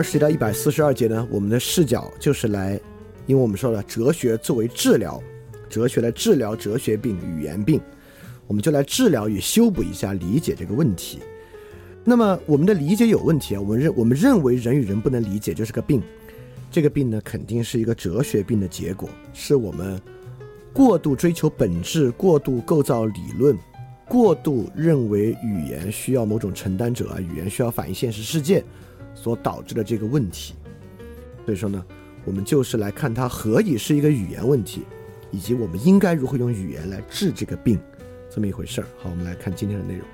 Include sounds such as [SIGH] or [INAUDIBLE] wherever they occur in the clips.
二十到一百四十二节呢，我们的视角就是来，因为我们说了哲学作为治疗，哲学来治疗哲学病、语言病，我们就来治疗与修补一下理解这个问题。那么我们的理解有问题啊，我们认我们认为人与人不能理解就是个病，这个病呢肯定是一个哲学病的结果，是我们过度追求本质、过度构造理论。过度认为语言需要某种承担者啊，语言需要反映现实世界，所导致的这个问题。所以说呢，我们就是来看它何以是一个语言问题，以及我们应该如何用语言来治这个病，这么一回事儿。好，我们来看今天的内容。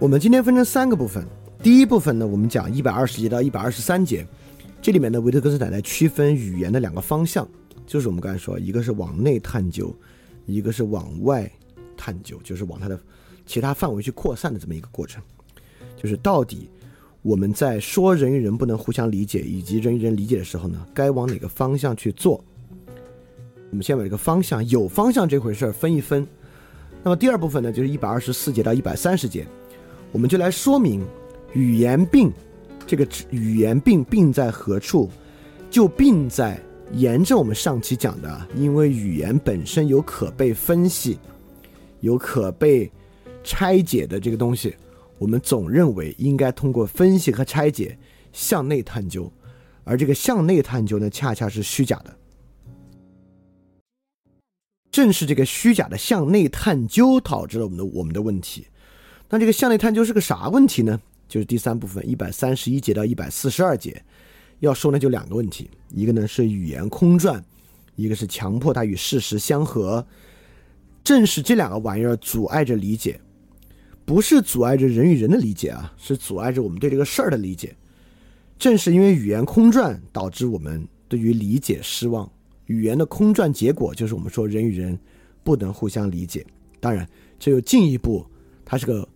我们今天分成三个部分，第一部分呢，我们讲一百二十节到一百二十三节，这里面呢，维特根斯坦来区分语言的两个方向。就是我们刚才说，一个是往内探究，一个是往外探究，就是往它的其他范围去扩散的这么一个过程。就是到底我们在说人与人不能互相理解，以及人与人理解的时候呢，该往哪个方向去做？我们先把这个方向有方向这回事儿分一分。那么第二部分呢，就是一百二十四节到一百三十节，我们就来说明语言病这个语言病病在何处，就病在。沿着我们上期讲的，因为语言本身有可被分析、有可被拆解的这个东西，我们总认为应该通过分析和拆解向内探究，而这个向内探究呢，恰恰是虚假的。正是这个虚假的向内探究导致了我们的我们的问题。那这个向内探究是个啥问题呢？就是第三部分一百三十一节到一百四十二节。要说呢，就两个问题，一个呢是语言空转，一个是强迫它与事实相合。正是这两个玩意儿阻碍着理解，不是阻碍着人与人的理解啊，是阻碍着我们对这个事儿的理解。正是因为语言空转，导致我们对于理解失望。语言的空转结果就是我们说人与人不能互相理解。当然，这又进一步，它是个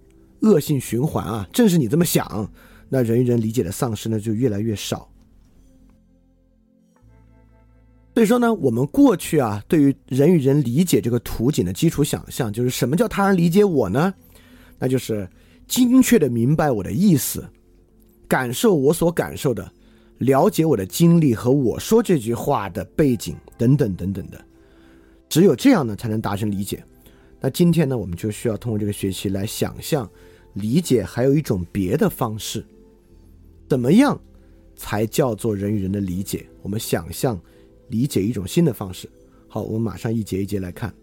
恶性循环啊。正是你这么想，那人与人理解的丧失呢就越来越少。所以说呢，我们过去啊，对于人与人理解这个图景的基础想象，就是什么叫他人理解我呢？那就是精确的明白我的意思，感受我所感受的，了解我的经历和我说这句话的背景等等等等的。只有这样呢，才能达成理解。那今天呢，我们就需要通过这个学习来想象理解还有一种别的方式，怎么样才叫做人与人的理解？我们想象。理解一种新的方式。好，我们马上一节一节来看。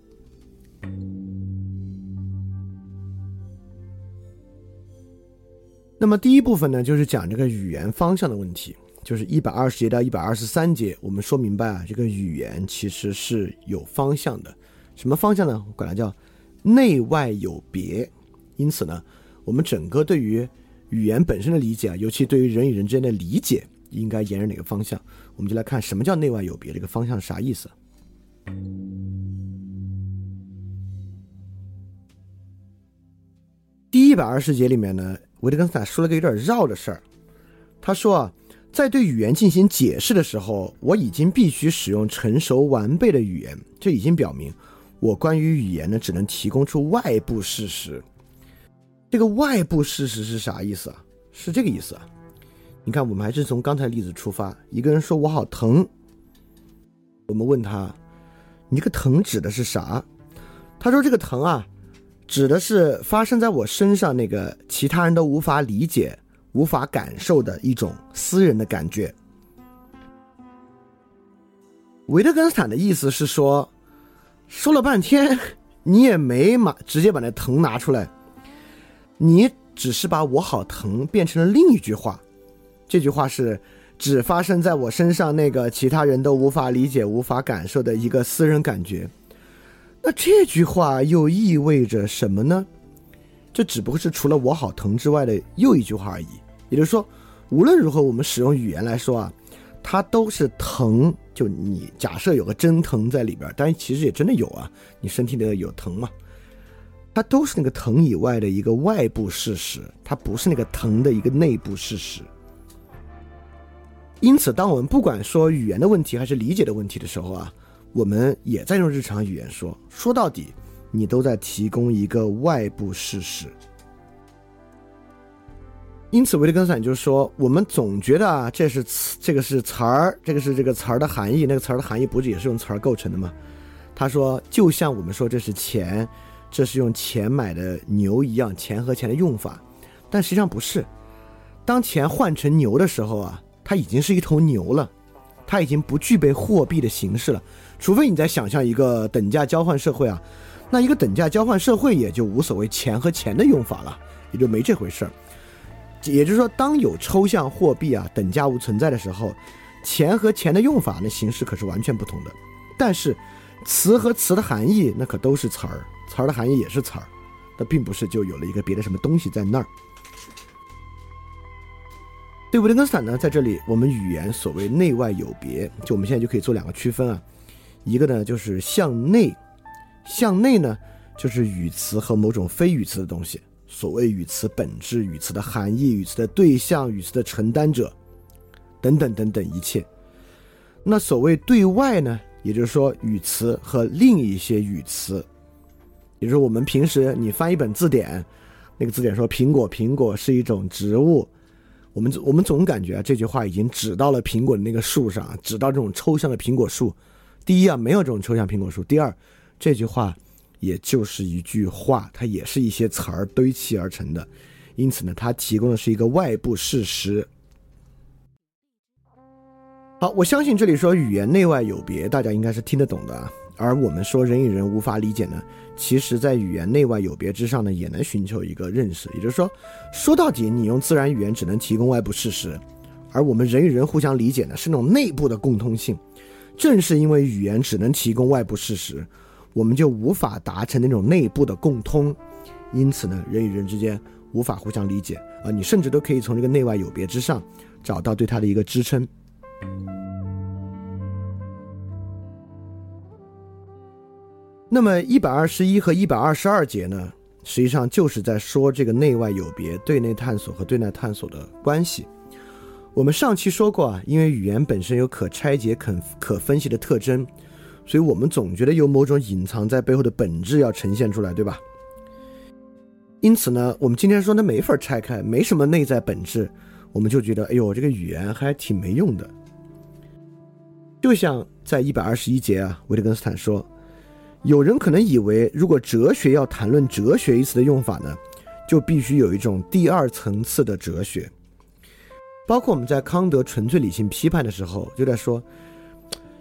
那么第一部分呢，就是讲这个语言方向的问题，就是一百二十节到一百二十三节，我们说明白啊，这个语言其实是有方向的。什么方向呢？我管它叫内外有别。因此呢，我们整个对于语言本身的理解啊，尤其对于人与人之间的理解。应该沿着哪个方向？我们就来看什么叫内外有别，这个方向是啥意思？第一百二十节里面呢，维特根斯坦说了个有点绕的事儿。他说啊，在对语言进行解释的时候，我已经必须使用成熟完备的语言，这已经表明我关于语言呢，只能提供出外部事实。这个外部事实是啥意思啊？是这个意思啊？你看，我们还是从刚才例子出发。一个人说我好疼，我们问他：“你这个疼指的是啥？”他说：“这个疼啊，指的是发生在我身上那个其他人都无法理解、无法感受的一种私人的感觉。”维特根斯坦的意思是说，说了半天，你也没马直接把那疼拿出来，你只是把我好疼变成了另一句话。这句话是只发生在我身上那个其他人都无法理解、无法感受的一个私人感觉。那这句话又意味着什么呢？这只不过是除了我好疼之外的又一句话而已。也就是说，无论如何，我们使用语言来说啊，它都是疼。就你假设有个真疼在里边，但其实也真的有啊，你身体里有疼嘛？它都是那个疼以外的一个外部事实，它不是那个疼的一个内部事实。因此，当我们不管说语言的问题还是理解的问题的时候啊，我们也在用日常语言说。说到底，你都在提供一个外部事实。因此，维特根斯坦就说，我们总觉得啊，这是词，这个是词儿，这个是这个词儿的含义，那个词儿的含义不是也是用词儿构成的吗？他说，就像我们说这是钱，这是用钱买的牛一样，钱和钱的用法，但实际上不是。当钱换成牛的时候啊，它已经是一头牛了，它已经不具备货币的形式了。除非你在想象一个等价交换社会啊，那一个等价交换社会也就无所谓钱和钱的用法了，也就没这回事儿。也就是说，当有抽象货币啊等价物存在的时候，钱和钱的用法那形式可是完全不同的。但是，词和词的含义那可都是词儿，词儿的含义也是词儿，那并不是就有了一个别的什么东西在那儿。对维特根斯坦呢，在这里我们语言所谓内外有别，就我们现在就可以做两个区分啊，一个呢就是向内，向内呢就是语词和某种非语词的东西。所谓语词本质、语词的含义、语词的对象、语词的承担者，等等等等一切。那所谓对外呢，也就是说语词和另一些语词，也就是我们平时你翻一本字典，那个字典说苹果苹果是一种植物，我们我们总感觉啊这句话已经指到了苹果的那个树上，指到这种抽象的苹果树。第一啊，没有这种抽象苹果树；第二，这句话。也就是一句话，它也是一些词儿堆砌而成的，因此呢，它提供的是一个外部事实。好，我相信这里说语言内外有别，大家应该是听得懂的啊。而我们说人与人无法理解呢，其实在语言内外有别之上呢，也能寻求一个认识。也就是说，说到底，你用自然语言只能提供外部事实，而我们人与人互相理解呢，是那种内部的共通性。正是因为语言只能提供外部事实。我们就无法达成那种内部的共通，因此呢，人与人之间无法互相理解啊！你甚至都可以从这个内外有别之上找到对它的一个支撑。那么一百二十一和一百二十二节呢，实际上就是在说这个内外有别、对内探索和对内探索的关系。我们上期说过啊，因为语言本身有可拆解、可可分析的特征。所以我们总觉得有某种隐藏在背后的本质要呈现出来，对吧？因此呢，我们今天说那没法拆开，没什么内在本质，我们就觉得，哎呦，这个语言还挺没用的。就像在一百二十一节啊，维特根斯坦说，有人可能以为，如果哲学要谈论哲学一词的用法呢，就必须有一种第二层次的哲学。包括我们在康德纯粹理性批判的时候，就在说。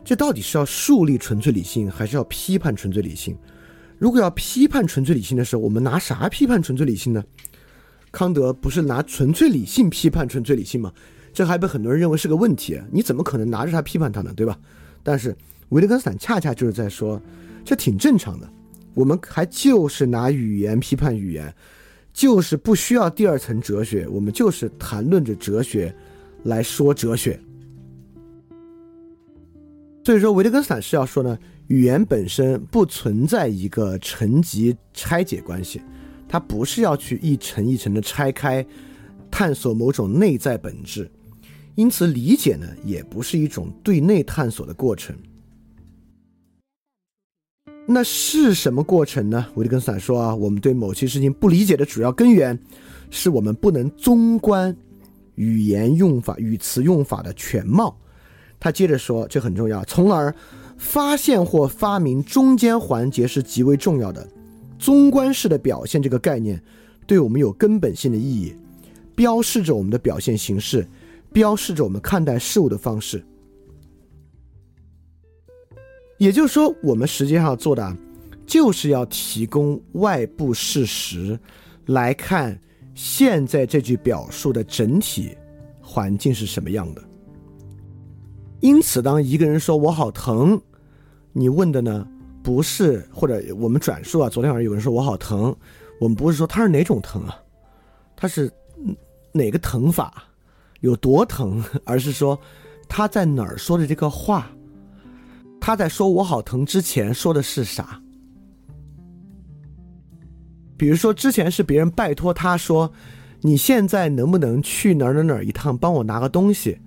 这到底是要树立纯粹理性，还是要批判纯粹理性？如果要批判纯粹理性的时候，我们拿啥批判纯粹理性呢？康德不是拿纯粹理性批判纯粹理性吗？这还被很多人认为是个问题。你怎么可能拿着它批判它呢？对吧？但是维特根斯坦恰恰就是在说，这挺正常的。我们还就是拿语言批判语言，就是不需要第二层哲学，我们就是谈论着哲学来说哲学。所以说，维特根斯坦是要说呢，语言本身不存在一个层级拆解关系，它不是要去一层一层的拆开，探索某种内在本质，因此理解呢，也不是一种对内探索的过程。那是什么过程呢？维特根斯坦说啊，我们对某些事情不理解的主要根源，是我们不能综观语言用法、语词用法的全貌。他接着说，这很重要，从而发现或发明中间环节是极为重要的。综观式的表现这个概念，对我们有根本性的意义，标示着我们的表现形式，标示着我们看待事物的方式。也就是说，我们实际上做的，就是要提供外部事实，来看现在这句表述的整体环境是什么样的。因此，当一个人说我好疼，你问的呢不是或者我们转述啊，昨天晚上有人说我好疼，我们不是说他是哪种疼啊，他是哪个疼法，有多疼，而是说他在哪儿说的这个话，他在说我好疼之前说的是啥？比如说之前是别人拜托他说，你现在能不能去哪儿哪儿哪儿一趟，帮我拿个东西？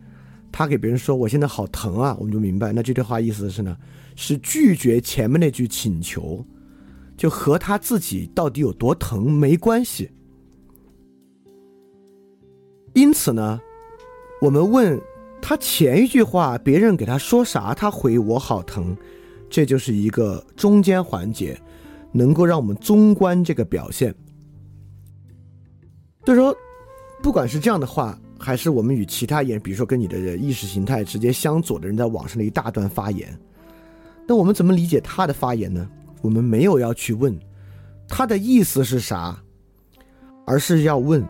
他给别人说：“我现在好疼啊！”我们就明白，那这句话意思是呢，是拒绝前面那句请求，就和他自己到底有多疼没关系。因此呢，我们问他前一句话，别人给他说啥，他回我好疼，这就是一个中间环节，能够让我们综观这个表现。就是说，不管是这样的话，还是我们与其他人，比如说跟你的意识形态直接相左的人在网上的一大段发言，那我们怎么理解他的发言呢？我们没有要去问他的意思是啥，而是要问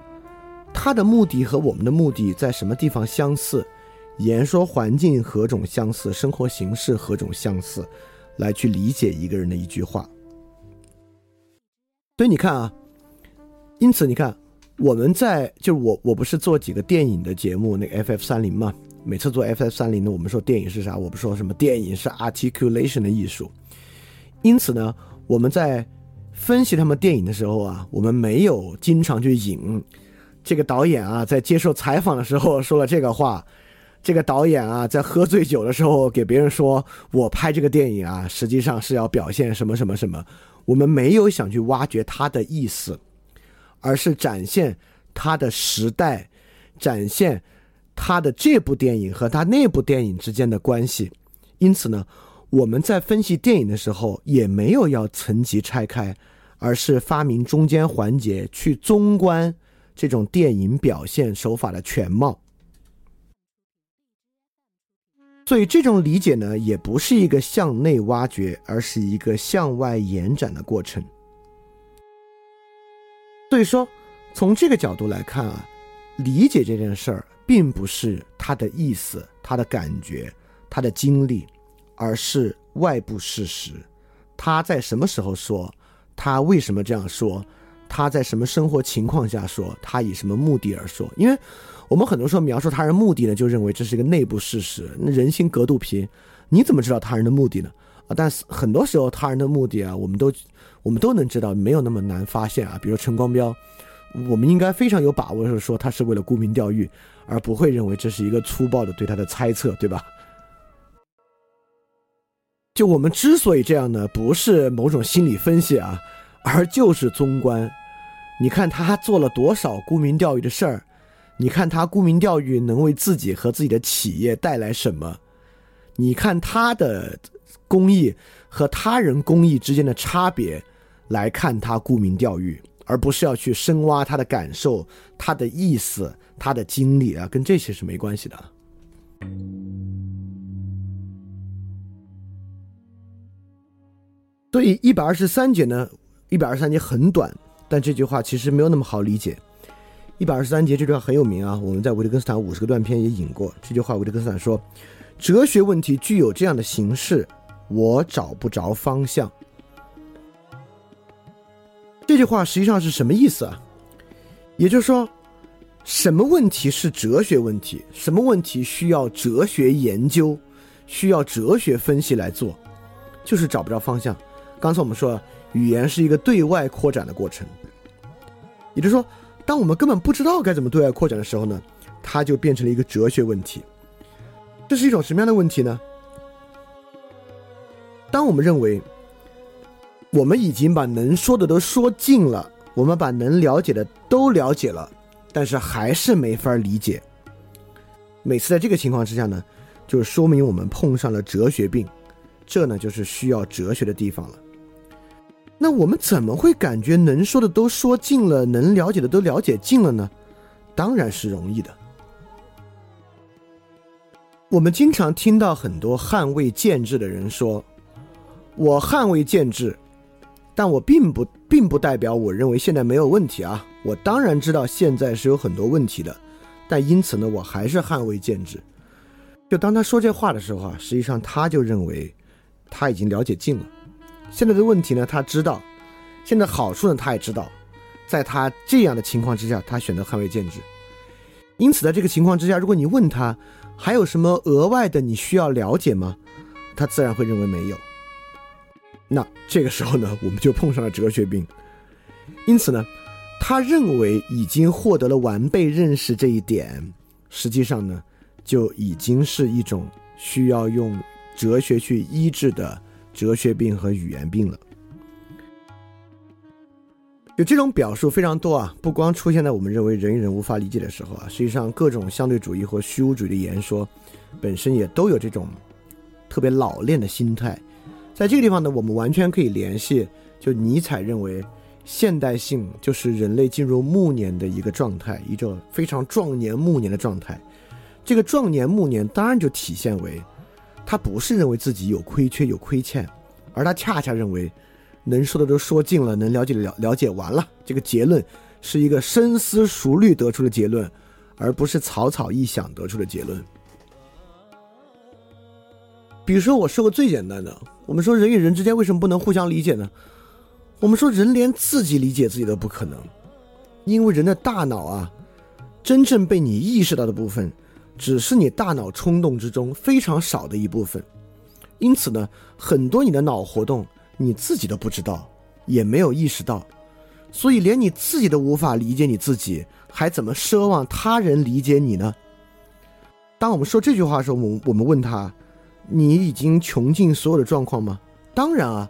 他的目的和我们的目的在什么地方相似，言说环境何种相似，生活形式何种相似，来去理解一个人的一句话。所以你看啊，因此你看我们在就是我我不是做几个电影的节目，那个 FF 三零嘛，每次做 FF 三零呢，我们说电影是啥？我不说什么电影是 articulation 的艺术。因此呢，我们在分析他们电影的时候啊，我们没有经常去引这个导演啊，在接受采访的时候说了这个话，这个导演啊，在喝醉酒的时候给别人说我拍这个电影啊，实际上是要表现什么什么什么。我们没有想去挖掘他的意思，而是展现他的时代，展现他的这部电影和他那部电影之间的关系。因此呢。我们在分析电影的时候，也没有要层级拆开，而是发明中间环节去综观这种电影表现手法的全貌。所以这种理解呢，也不是一个向内挖掘，而是一个向外延展的过程。所以说，从这个角度来看啊，理解这件事儿，并不是他的意思、他的感觉、他的经历。而是外部事实，他在什么时候说，他为什么这样说，他在什么生活情况下说，他以什么目的而说？因为我们很多时候描述他人目的呢，就认为这是一个内部事实。那人心隔肚皮，你怎么知道他人的目的呢？啊，但是很多时候他人的目的啊，我们都我们都能知道，没有那么难发现啊。比如陈光标，我们应该非常有把握是说他是为了沽名钓誉，而不会认为这是一个粗暴的对他的猜测，对吧？就我们之所以这样呢，不是某种心理分析啊，而就是综观。你看他做了多少沽名钓誉的事儿，你看他沽名钓誉能为自己和自己的企业带来什么？你看他的公益和他人公益之间的差别，来看他沽名钓誉，而不是要去深挖他的感受、他的意思、他的经历啊，跟这些是没关系的。所以一百二十三节呢，一百二十三节很短，但这句话其实没有那么好理解。一百二十三节这句话很有名啊，我们在维特根斯坦五十个断片也引过这句话。维特根斯坦说：“哲学问题具有这样的形式，我找不着方向。”这句话实际上是什么意思啊？也就是说，什么问题是哲学问题？什么问题需要哲学研究、需要哲学分析来做？就是找不着方向。刚才我们说，语言是一个对外扩展的过程，也就是说，当我们根本不知道该怎么对外扩展的时候呢，它就变成了一个哲学问题。这是一种什么样的问题呢？当我们认为我们已经把能说的都说尽了，我们把能了解的都了解了，但是还是没法理解。每次在这个情况之下呢，就说明我们碰上了哲学病，这呢就是需要哲学的地方了。那我们怎么会感觉能说的都说尽了，能了解的都了解尽了呢？当然是容易的。我们经常听到很多捍卫建制的人说：“我捍卫建制，但我并不并不代表我认为现在没有问题啊。我当然知道现在是有很多问题的，但因此呢，我还是捍卫建制。”就当他说这话的时候啊，实际上他就认为他已经了解尽了。现在的问题呢，他知道；现在好处呢，他也知道。在他这样的情况之下，他选择捍卫建制。因此，在这个情况之下，如果你问他还有什么额外的你需要了解吗？他自然会认为没有。那这个时候呢，我们就碰上了哲学病。因此呢，他认为已经获得了完备认识这一点，实际上呢，就已经是一种需要用哲学去医治的。哲学病和语言病了，有这种表述非常多啊，不光出现在我们认为人与人无法理解的时候啊，实际上各种相对主义或虚无主义的言说，本身也都有这种特别老练的心态。在这个地方呢，我们完全可以联系，就尼采认为现代性就是人类进入暮年的一个状态，一种非常壮年暮年的状态。这个壮年暮年当然就体现为，他不是认为自己有亏缺有亏欠，而他恰恰认为。能说的都说尽了，能了解了了解完了。这个结论是一个深思熟虑得出的结论，而不是草草一想得出的结论。比如说，我说个最简单的，我们说人与人之间为什么不能互相理解呢？我们说人连自己理解自己都不可能，因为人的大脑啊，真正被你意识到的部分，只是你大脑冲动之中非常少的一部分。因此呢，很多你的脑活动。你自己都不知道，也没有意识到，所以连你自己都无法理解你自己，还怎么奢望他人理解你呢？当我们说这句话的时候，我我们问他：“你已经穷尽所有的状况吗？”当然啊，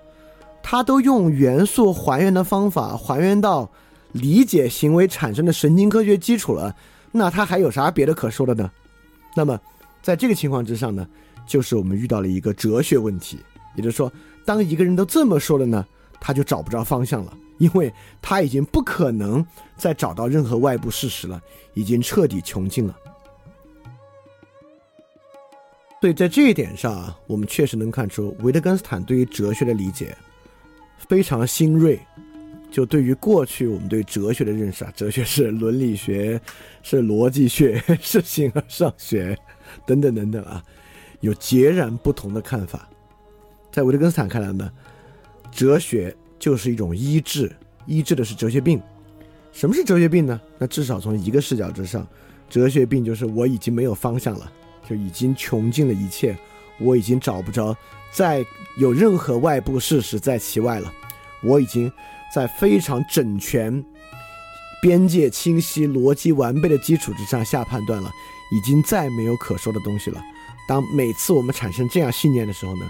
他都用元素还原的方法还原到理解行为产生的神经科学基础了，那他还有啥别的可说的呢？那么，在这个情况之上呢，就是我们遇到了一个哲学问题，也就是说。当一个人都这么说了呢，他就找不着方向了，因为他已经不可能再找到任何外部事实了，已经彻底穷尽了。所以在这一点上啊，我们确实能看出维特根斯坦对于哲学的理解非常新锐。就对于过去我们对哲学的认识啊，[LAUGHS] 哲学是伦理学，是逻辑学，[LAUGHS] 是形而上学，等等等等啊，有截然不同的看法。在维特根斯坦看来呢，哲学就是一种医治，医治的是哲学病。什么是哲学病呢？那至少从一个视角之上，哲学病就是我已经没有方向了，就已经穷尽了一切，我已经找不着再有任何外部事实在其外了。我已经在非常整全、边界清晰、逻辑完备的基础之上下判断了，已经再没有可说的东西了。当每次我们产生这样信念的时候呢？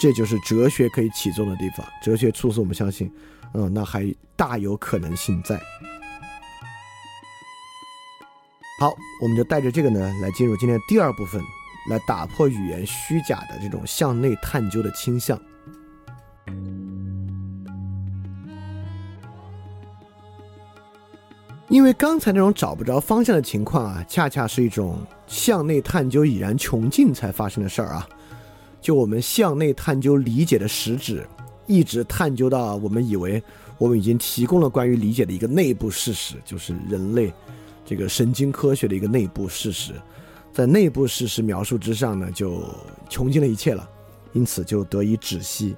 这就是哲学可以启动的地方。哲学促使我们相信，嗯，那还大有可能性在。好，我们就带着这个呢，来进入今天第二部分，来打破语言虚假的这种向内探究的倾向。因为刚才那种找不着方向的情况啊，恰恰是一种向内探究已然穷尽才发生的事儿啊。就我们向内探究理解的实质，一直探究到我们以为我们已经提供了关于理解的一个内部事实，就是人类这个神经科学的一个内部事实，在内部事实描述之上呢，就穷尽了一切了，因此就得以止息。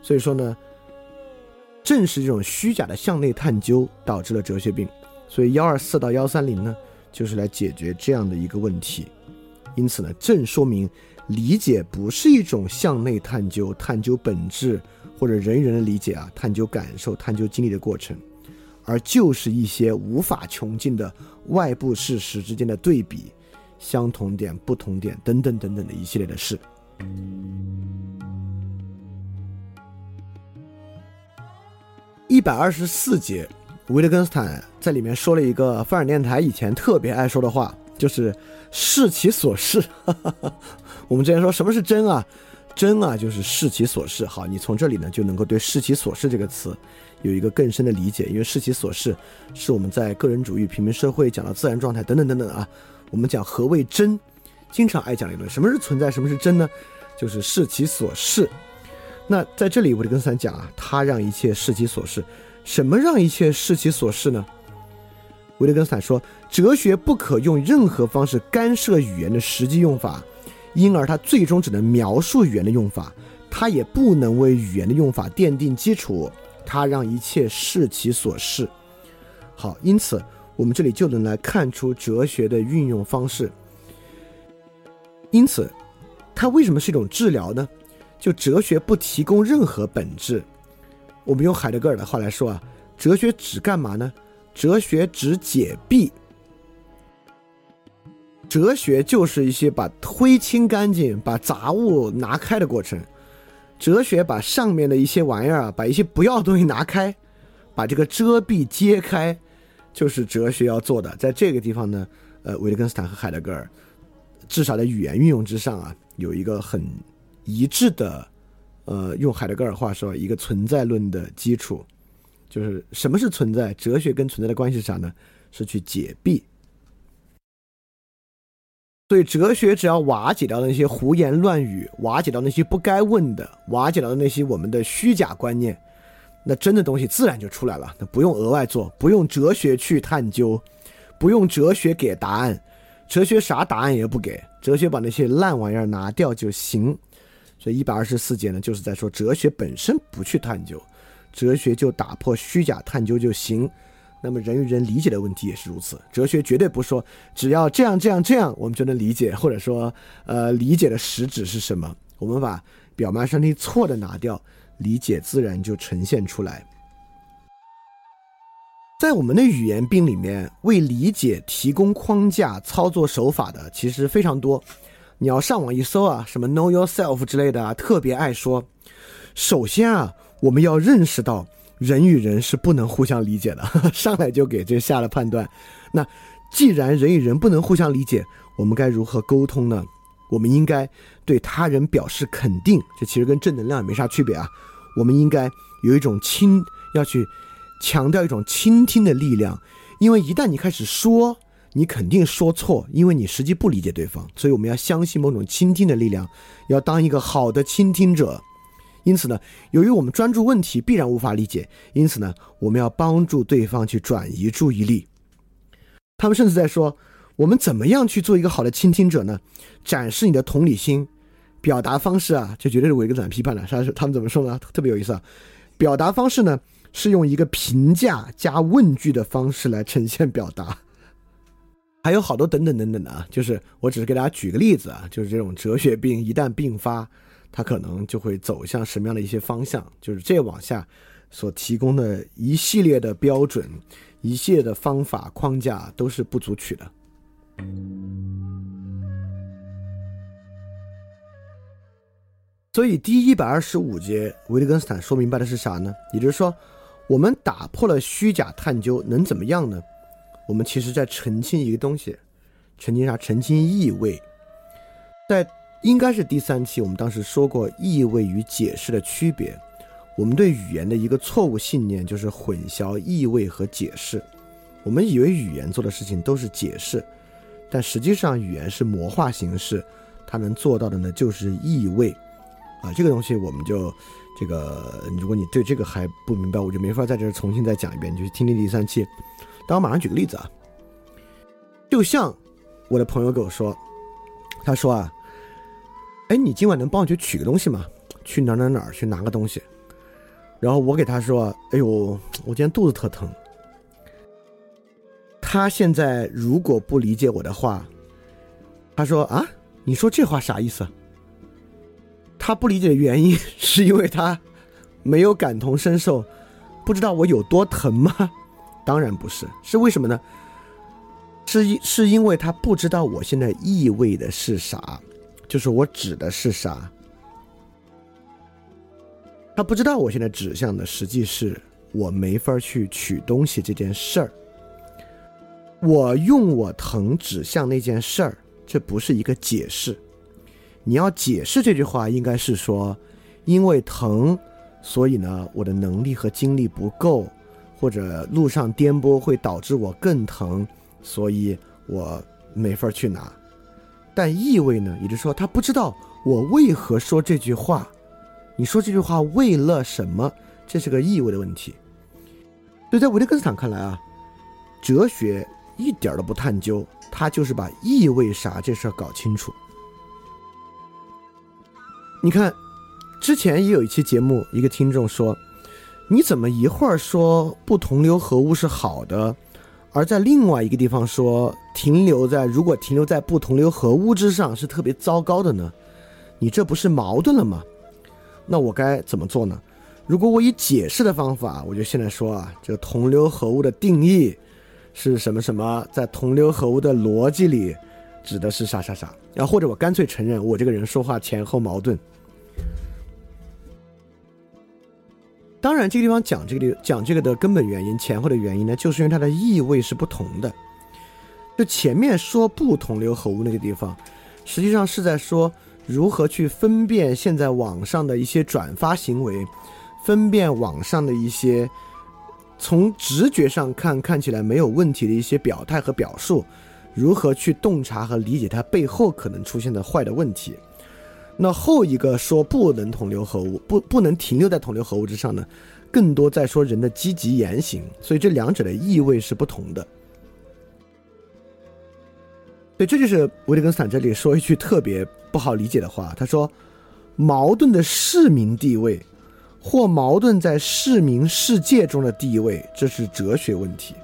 所以说呢，正是这种虚假的向内探究导致了哲学病。所以幺二四到幺三零呢，就是来解决这样的一个问题。因此呢，正说明。理解不是一种向内探究、探究本质或者人与人的理解啊，探究感受、探究经历的过程，而就是一些无法穷尽的外部事实之间的对比、相同点、不同点等等等等的一系列的事。一百二十四节，维特根斯坦在里面说了一个范尔电台以前特别爱说的话，就是“视其所视”。[LAUGHS] 我们之前说什么是真啊？真啊，就是视其所视。好，你从这里呢就能够对“视其所视”这个词有一个更深的理解，因为“视其所视”是我们在个人主义、平民社会讲到自然状态等等等等啊。我们讲何谓真，经常爱讲理论。什么是存在？什么是真呢？就是视其所视。那在这里，维特根斯坦讲啊，他让一切视其所视。什么让一切视其所视呢？维特根斯坦说，哲学不可用任何方式干涉语言的实际用法。因而，它最终只能描述语言的用法，它也不能为语言的用法奠定基础。它让一切视其所视。好，因此我们这里就能来看出哲学的运用方式。因此，它为什么是一种治疗呢？就哲学不提供任何本质。我们用海德格尔的话来说啊，哲学只干嘛呢？哲学只解蔽。哲学就是一些把灰清干净、把杂物拿开的过程。哲学把上面的一些玩意儿啊，把一些不要的东西拿开，把这个遮蔽揭开，就是哲学要做的。在这个地方呢，呃，维特根斯坦和海德格尔，至少在语言运用之上啊，有一个很一致的，呃，用海德格尔话说，一个存在论的基础，就是什么是存在？哲学跟存在的关系是啥呢？是去解蔽。所以，哲学只要瓦解掉那些胡言乱语，瓦解掉那些不该问的，瓦解掉的那些我们的虚假观念，那真的东西自然就出来了。那不用额外做，不用哲学去探究，不用哲学给答案，哲学啥答案也不给，哲学把那些烂玩意儿拿掉就行。所以，一百二十四节呢，就是在说哲学本身不去探究，哲学就打破虚假探究就行。那么人与人理解的问题也是如此，哲学绝对不说只要这样这样这样我们就能理解，或者说，呃，理解的实质是什么？我们把表面上那错的拿掉，理解自然就呈现出来。在我们的语言病里面，为理解提供框架、操作手法的其实非常多。你要上网一搜啊，什么 Know Yourself 之类的啊，特别爱说。首先啊，我们要认识到。人与人是不能互相理解的，[LAUGHS] 上来就给这下了判断。那既然人与人不能互相理解，我们该如何沟通呢？我们应该对他人表示肯定，这其实跟正能量也没啥区别啊。我们应该有一种倾，要去强调一种倾听的力量，因为一旦你开始说，你肯定说错，因为你实际不理解对方。所以我们要相信某种倾听的力量，要当一个好的倾听者。因此呢，由于我们专注问题必然无法理解，因此呢，我们要帮助对方去转移注意力。他们甚至在说，我们怎么样去做一个好的倾听者呢？展示你的同理心，表达方式啊，这绝对是我一个软批判的。他是他们怎么说呢？特别有意思啊！表达方式呢，是用一个评价加问句的方式来呈现表达。还有好多等等等等的啊，就是我只是给大家举个例子啊，就是这种哲学病一旦并发。它可能就会走向什么样的一些方向？就是这往下所提供的一系列的标准、一系列的方法框架都是不足取的。所以第一百二十五节，维特根斯坦说明白的是啥呢？也就是说，我们打破了虚假探究，能怎么样呢？我们其实在澄清一个东西，澄清啥？澄清意味，在。应该是第三期，我们当时说过意味与解释的区别。我们对语言的一个错误信念就是混淆意味和解释。我们以为语言做的事情都是解释，但实际上语言是魔化形式，它能做到的呢就是意味。啊，这个东西我们就这个，如果你对这个还不明白，我就没法在这儿重新再讲一遍，你就去听听第三期。但我马上举个例子啊，就像我的朋友跟我说，他说啊。哎，你今晚能帮我去取个东西吗？去哪哪哪去拿个东西？然后我给他说：“哎呦，我今天肚子特疼。”他现在如果不理解我的话，他说：“啊，你说这话啥意思？”他不理解的原因 [LAUGHS] 是因为他没有感同身受，不知道我有多疼吗？当然不是，是为什么呢？是因是因为他不知道我现在意味的是啥。就是我指的是啥？他不知道我现在指向的实际是我没法去取东西这件事儿。我用我疼指向那件事儿，这不是一个解释。你要解释这句话，应该是说，因为疼，所以呢，我的能力和精力不够，或者路上颠簸会导致我更疼，所以我没法去拿。但意味呢？也就是说，他不知道我为何说这句话。你说这句话为了什么？这是个意味的问题。所以在维特根斯坦看来啊，哲学一点都不探究，他就是把意味啥这事儿搞清楚。你看，之前也有一期节目，一个听众说：“你怎么一会儿说不同流合污是好的？”而在另外一个地方说，停留在如果停留在不同流合污之上是特别糟糕的呢？你这不是矛盾了吗？那我该怎么做呢？如果我以解释的方法，我就现在说啊，这个同流合污的定义是什么什么，在同流合污的逻辑里指的是啥啥啥，然后或者我干脆承认我这个人说话前后矛盾。当然，这个地方讲这个讲这个的根本原因，前后的原因呢，就是因为它的意味是不同的。就前面说不同流合污那个地方，实际上是在说如何去分辨现在网上的一些转发行为，分辨网上的一些从直觉上看看起来没有问题的一些表态和表述，如何去洞察和理解它背后可能出现的坏的问题。那后一个说不能同流合污，不不能停留在同流合污之上呢，更多在说人的积极言行，所以这两者的意味是不同的。对，这就是维特根斯坦这里说一句特别不好理解的话。他说，矛盾的市民地位，或矛盾在市民世界中的地位，这是哲学问题。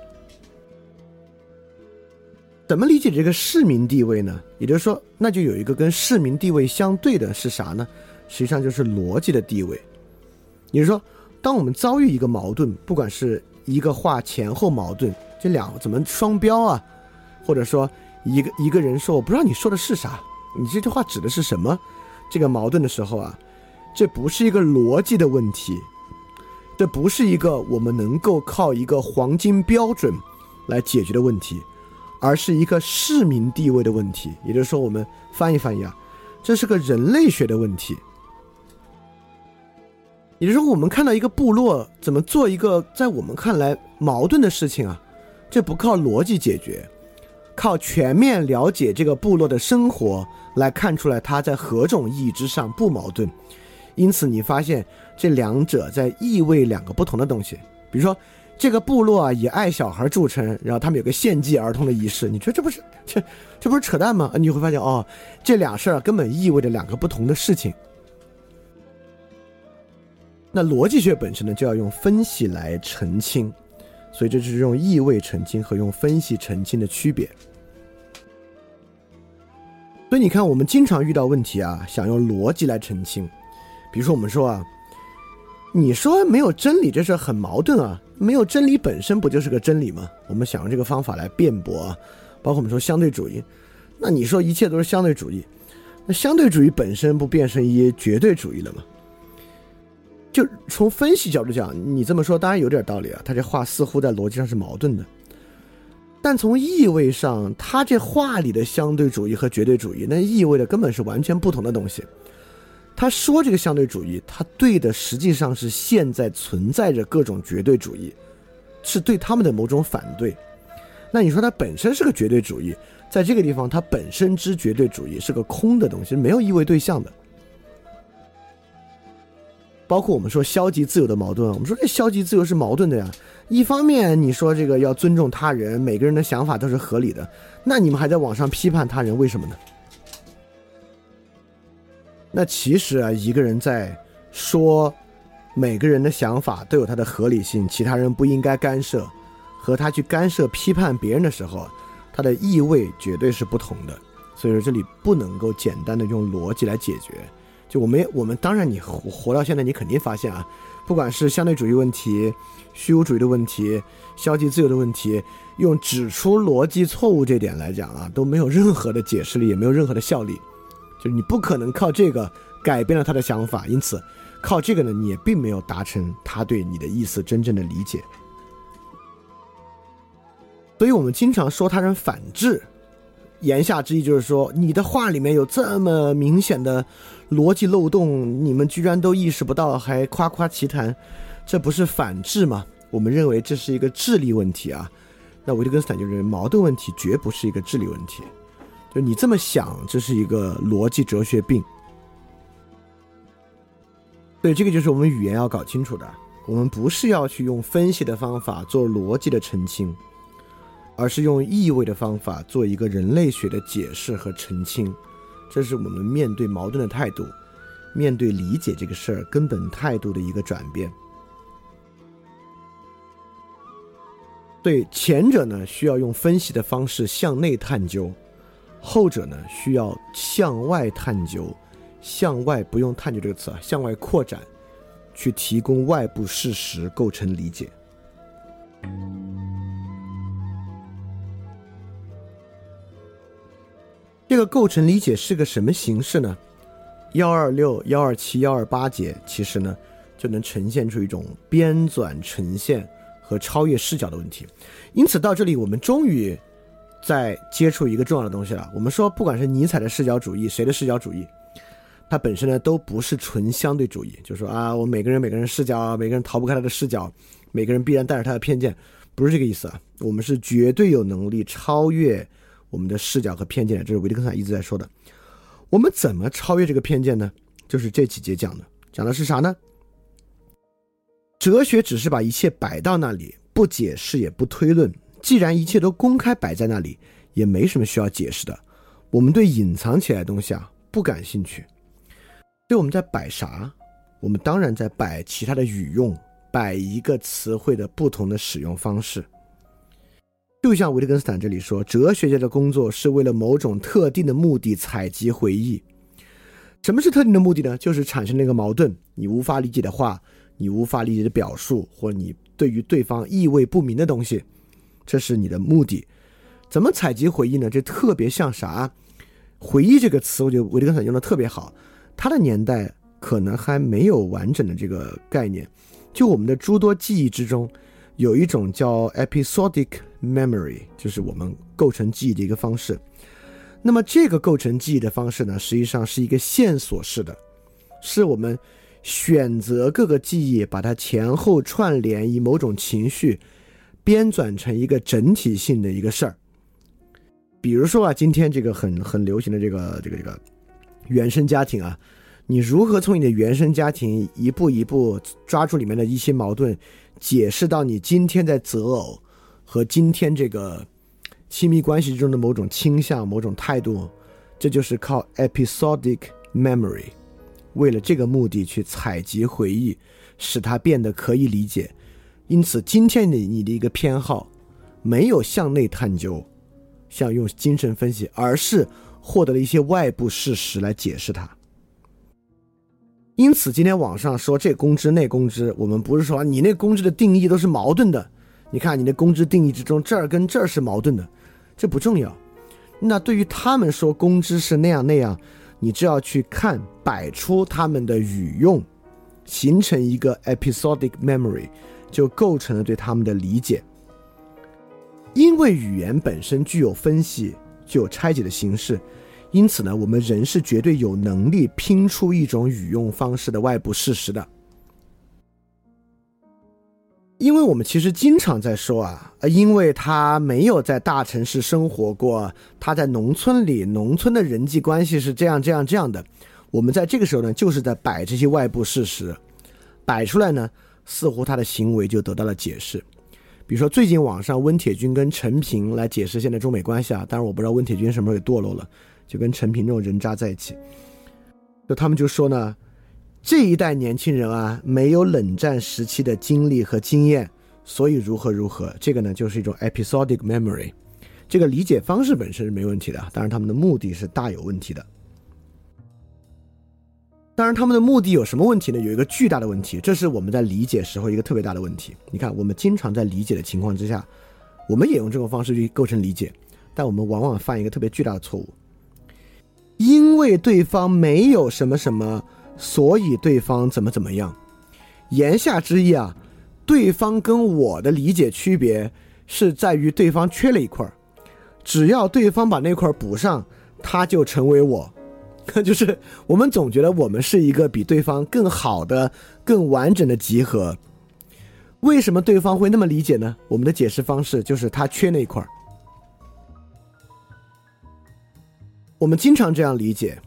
怎么理解这个市民地位呢？也就是说，那就有一个跟市民地位相对的是啥呢？实际上就是逻辑的地位。也就是说，当我们遭遇一个矛盾，不管是一个话前后矛盾，这两怎么双标啊，或者说。一个一个人说：“我不知道你说的是啥，你这句话指的是什么？”这个矛盾的时候啊，这不是一个逻辑的问题，这不是一个我们能够靠一个黄金标准来解决的问题，而是一个市民地位的问题。也就是说，我们翻译翻译啊，这是个人类学的问题。也就是说，我们看到一个部落怎么做一个在我们看来矛盾的事情啊，这不靠逻辑解决。靠全面了解这个部落的生活来看出来，它在何种意义之上不矛盾。因此，你发现这两者在意味两个不同的东西。比如说，这个部落啊以爱小孩著称，然后他们有个献祭儿童的仪式，你说这不是这这不是扯淡吗？你会发现哦，这俩事儿根本意味着两个不同的事情。那逻辑学本身呢，就要用分析来澄清。所以这就是用意味澄清和用分析澄清的区别。所以你看，我们经常遇到问题啊，想用逻辑来澄清。比如说，我们说啊，你说没有真理这事很矛盾啊，没有真理本身不就是个真理吗？我们想用这个方法来辩驳啊，包括我们说相对主义，那你说一切都是相对主义，那相对主义本身不变成一绝对主义了吗？就从分析角度讲，你这么说当然有点道理啊。他这话似乎在逻辑上是矛盾的，但从意味上，他这话里的相对主义和绝对主义，那意味着根本是完全不同的东西。他说这个相对主义，他对的实际上是现在存在着各种绝对主义，是对他们的某种反对。那你说他本身是个绝对主义，在这个地方，他本身之绝对主义是个空的东西，没有意味对象的。包括我们说消极自由的矛盾，我们说这消极自由是矛盾的呀。一方面你说这个要尊重他人，每个人的想法都是合理的，那你们还在网上批判他人，为什么呢？那其实啊，一个人在说每个人的想法都有他的合理性，其他人不应该干涉，和他去干涉批判别人的时候，他的意味绝对是不同的。所以说这里不能够简单的用逻辑来解决。就我们，我们当然，你活活到现在，你肯定发现啊，不管是相对主义问题、虚无主义的问题、消极自由的问题，用指出逻辑错误这点来讲啊，都没有任何的解释力，也没有任何的效力。就是你不可能靠这个改变了他的想法，因此靠这个呢，你也并没有达成他对你的意思真正的理解。所以我们经常说他人反制。言下之意就是说，你的话里面有这么明显的逻辑漏洞，你们居然都意识不到，还夸夸其谈，这不是反智吗？我们认为这是一个智力问题啊。那维特根斯坦就认为矛盾问题绝不是一个智力问题，就你这么想，这是一个逻辑哲学病。对，这个就是我们语言要搞清楚的。我们不是要去用分析的方法做逻辑的澄清。而是用意味的方法做一个人类学的解释和澄清，这是我们面对矛盾的态度，面对理解这个事儿根本态度的一个转变。对前者呢，需要用分析的方式向内探究；后者呢，需要向外探究，向外不用“探究”这个词啊，向外扩展，去提供外部事实构成理解。这个构成理解是个什么形式呢？幺二六、幺二七、幺二八节其实呢，就能呈现出一种编纂呈现和超越视角的问题。因此到这里，我们终于在接触一个重要的东西了。我们说，不管是尼采的视角主义，谁的视角主义，它本身呢都不是纯相对主义，就是说啊，我每个人每个人视角，每个人逃不开他的视角，每个人必然带着他的偏见，不是这个意思啊。我们是绝对有能力超越我们的视角和偏见的，这是维特根斯坦一直在说的。我们怎么超越这个偏见呢？就是这几节讲的，讲的是啥呢？哲学只是把一切摆到那里，不解释也不推论。既然一切都公开摆在那里，也没什么需要解释的。我们对隐藏起来的东西啊不感兴趣。所以我们在摆啥？我们当然在摆其他的语用，摆一个词汇的不同的使用方式。就像维特根斯坦这里说，哲学家的工作是为了某种特定的目的采集回忆。什么是特定的目的呢？就是产生那个矛盾，你无法理解的话。你无法理解的表述，或你对于对方意味不明的东西，这是你的目的。怎么采集回忆呢？这特别像啥？回忆这个词，我觉得维特根斯坦用的特别好。他的年代可能还没有完整的这个概念。就我们的诸多记忆之中，有一种叫 episodic memory，就是我们构成记忆的一个方式。那么这个构成记忆的方式呢，实际上是一个线索式的，是我们。选择各个记忆，把它前后串联，以某种情绪编纂成一个整体性的一个事儿。比如说啊，今天这个很很流行的这个这个这个原生家庭啊，你如何从你的原生家庭一步一步抓住里面的一些矛盾，解释到你今天在择偶和今天这个亲密关系中的某种倾向、某种态度，这就是靠 episodic memory。为了这个目的去采集回忆，使它变得可以理解。因此，今天的你的一个偏好，没有向内探究，像用精神分析，而是获得了一些外部事实来解释它。因此，今天网上说这公知那公知，我们不是说你那公知的定义都是矛盾的。你看你那公知定义之中，这儿跟这儿是矛盾的，这不重要。那对于他们说公知是那样那样。你就要去看摆出他们的语用，形成一个 episodic memory，就构成了对他们的理解。因为语言本身具有分析、具有拆解的形式，因此呢，我们人是绝对有能力拼出一种语用方式的外部事实的。因为我们其实经常在说啊，因为他没有在大城市生活过，他在农村里，农村的人际关系是这样这样这样的。我们在这个时候呢，就是在摆这些外部事实，摆出来呢，似乎他的行为就得到了解释。比如说，最近网上温铁军跟陈平来解释现在中美关系啊，当然我不知道温铁军什么时候给堕落了，就跟陈平这种人渣在一起，就他们就说呢。这一代年轻人啊，没有冷战时期的经历和经验，所以如何如何，这个呢就是一种 episodic memory。这个理解方式本身是没问题的，当然他们的目的是大有问题的。当然他们的目的有什么问题呢？有一个巨大的问题，这是我们在理解时候一个特别大的问题。你看，我们经常在理解的情况之下，我们也用这种方式去构成理解，但我们往往犯一个特别巨大的错误，因为对方没有什么什么。所以对方怎么怎么样？言下之意啊，对方跟我的理解区别是在于对方缺了一块儿，只要对方把那块儿补上，他就成为我。那 [LAUGHS] 就是我们总觉得我们是一个比对方更好的、更完整的集合。为什么对方会那么理解呢？我们的解释方式就是他缺那一块儿。我们经常这样理解。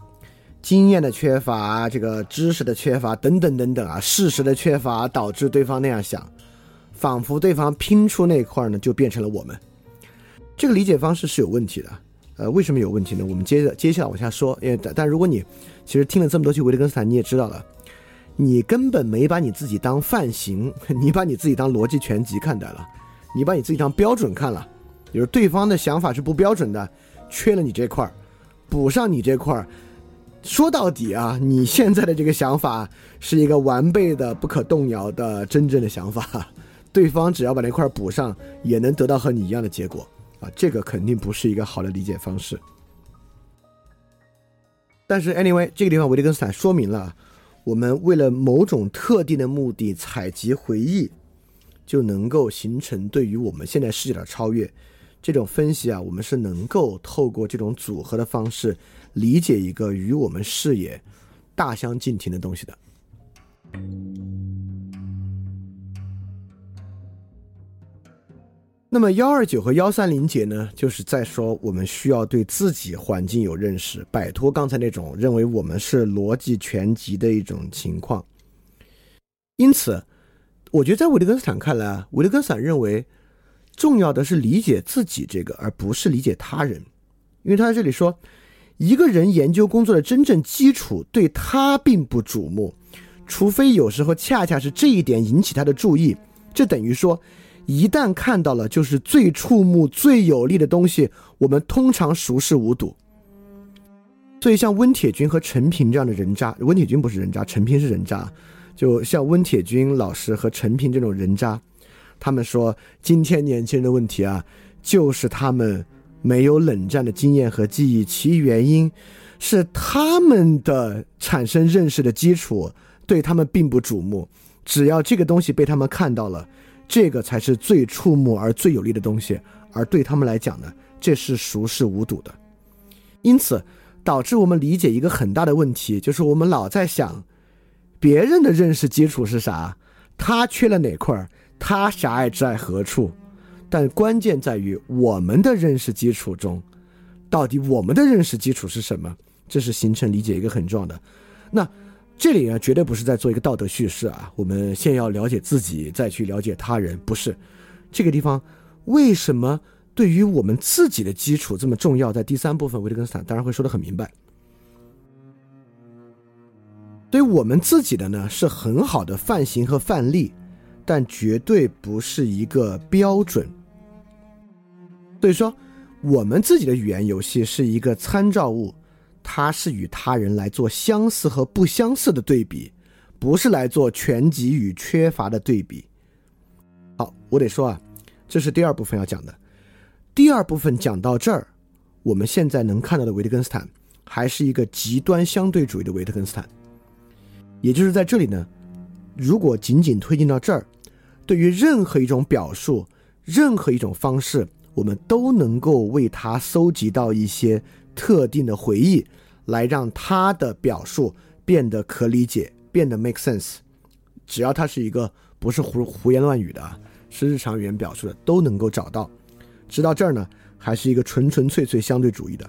经验的缺乏，这个知识的缺乏，等等等等啊，事实的缺乏导致对方那样想，仿佛对方拼出那块呢就变成了我们。这个理解方式是有问题的。呃，为什么有问题呢？我们接着接下来往下说。因为但如果你其实听了这么多期维特根斯坦，你也知道了，你根本没把你自己当范型，[LAUGHS] 你把你自己当逻辑全集看待了，你把你自己当标准看了，就是对方的想法是不标准的，缺了你这块儿，补上你这块儿。说到底啊，你现在的这个想法是一个完备的、不可动摇的真正的想法，[LAUGHS] 对方只要把那块补上，也能得到和你一样的结果啊，这个肯定不是一个好的理解方式。但是 anyway，这个地方维特根斯坦说明了，我们为了某种特定的目的采集回忆，就能够形成对于我们现在世界的超越。这种分析啊，我们是能够透过这种组合的方式理解一个与我们视野大相径庭的东西的。那么幺二九和幺三零节呢，就是在说我们需要对自己环境有认识，摆脱刚才那种认为我们是逻辑全集的一种情况。因此，我觉得在维特根斯坦看来，维特根斯坦认为重要的是理解自己这个，而不是理解他人，因为他在这里说，一个人研究工作的真正基础对他并不瞩目，除非有时候恰恰是这一点引起他的注意，这等于说。一旦看到了，就是最触目、最有力的东西，我们通常熟视无睹。所以，像温铁军和陈平这样的人渣，温铁军不是人渣，陈平是人渣。就像温铁军老师和陈平这种人渣，他们说，今天年轻人的问题啊，就是他们没有冷战的经验和记忆，其原因是他们的产生认识的基础对他们并不瞩目。只要这个东西被他们看到了。这个才是最触目而最有力的东西，而对他们来讲呢，这是熟视无睹的。因此，导致我们理解一个很大的问题，就是我们老在想，别人的认识基础是啥，他缺了哪块儿，他狭隘在何处。但关键在于我们的认识基础中，到底我们的认识基础是什么？这是形成理解一个很重要的。那。这里呢，绝对不是在做一个道德叙事啊！我们先要了解自己，再去了解他人，不是。这个地方为什么对于我们自己的基础这么重要？在第三部分，维特根斯坦当然会说得很明白。对于我们自己的呢，是很好的范型和范例，但绝对不是一个标准。所以说，我们自己的语言游戏是一个参照物。它是与他人来做相似和不相似的对比，不是来做全集与缺乏的对比。好，我得说啊，这是第二部分要讲的。第二部分讲到这儿，我们现在能看到的维特根斯坦还是一个极端相对主义的维特根斯坦。也就是在这里呢，如果仅仅推进到这儿，对于任何一种表述、任何一种方式，我们都能够为它搜集到一些特定的回忆。来让他的表述变得可理解，变得 make sense。只要他是一个不是胡胡言乱语的，是日常语言表述的，都能够找到。直到这儿呢，还是一个纯纯粹粹相对主义的。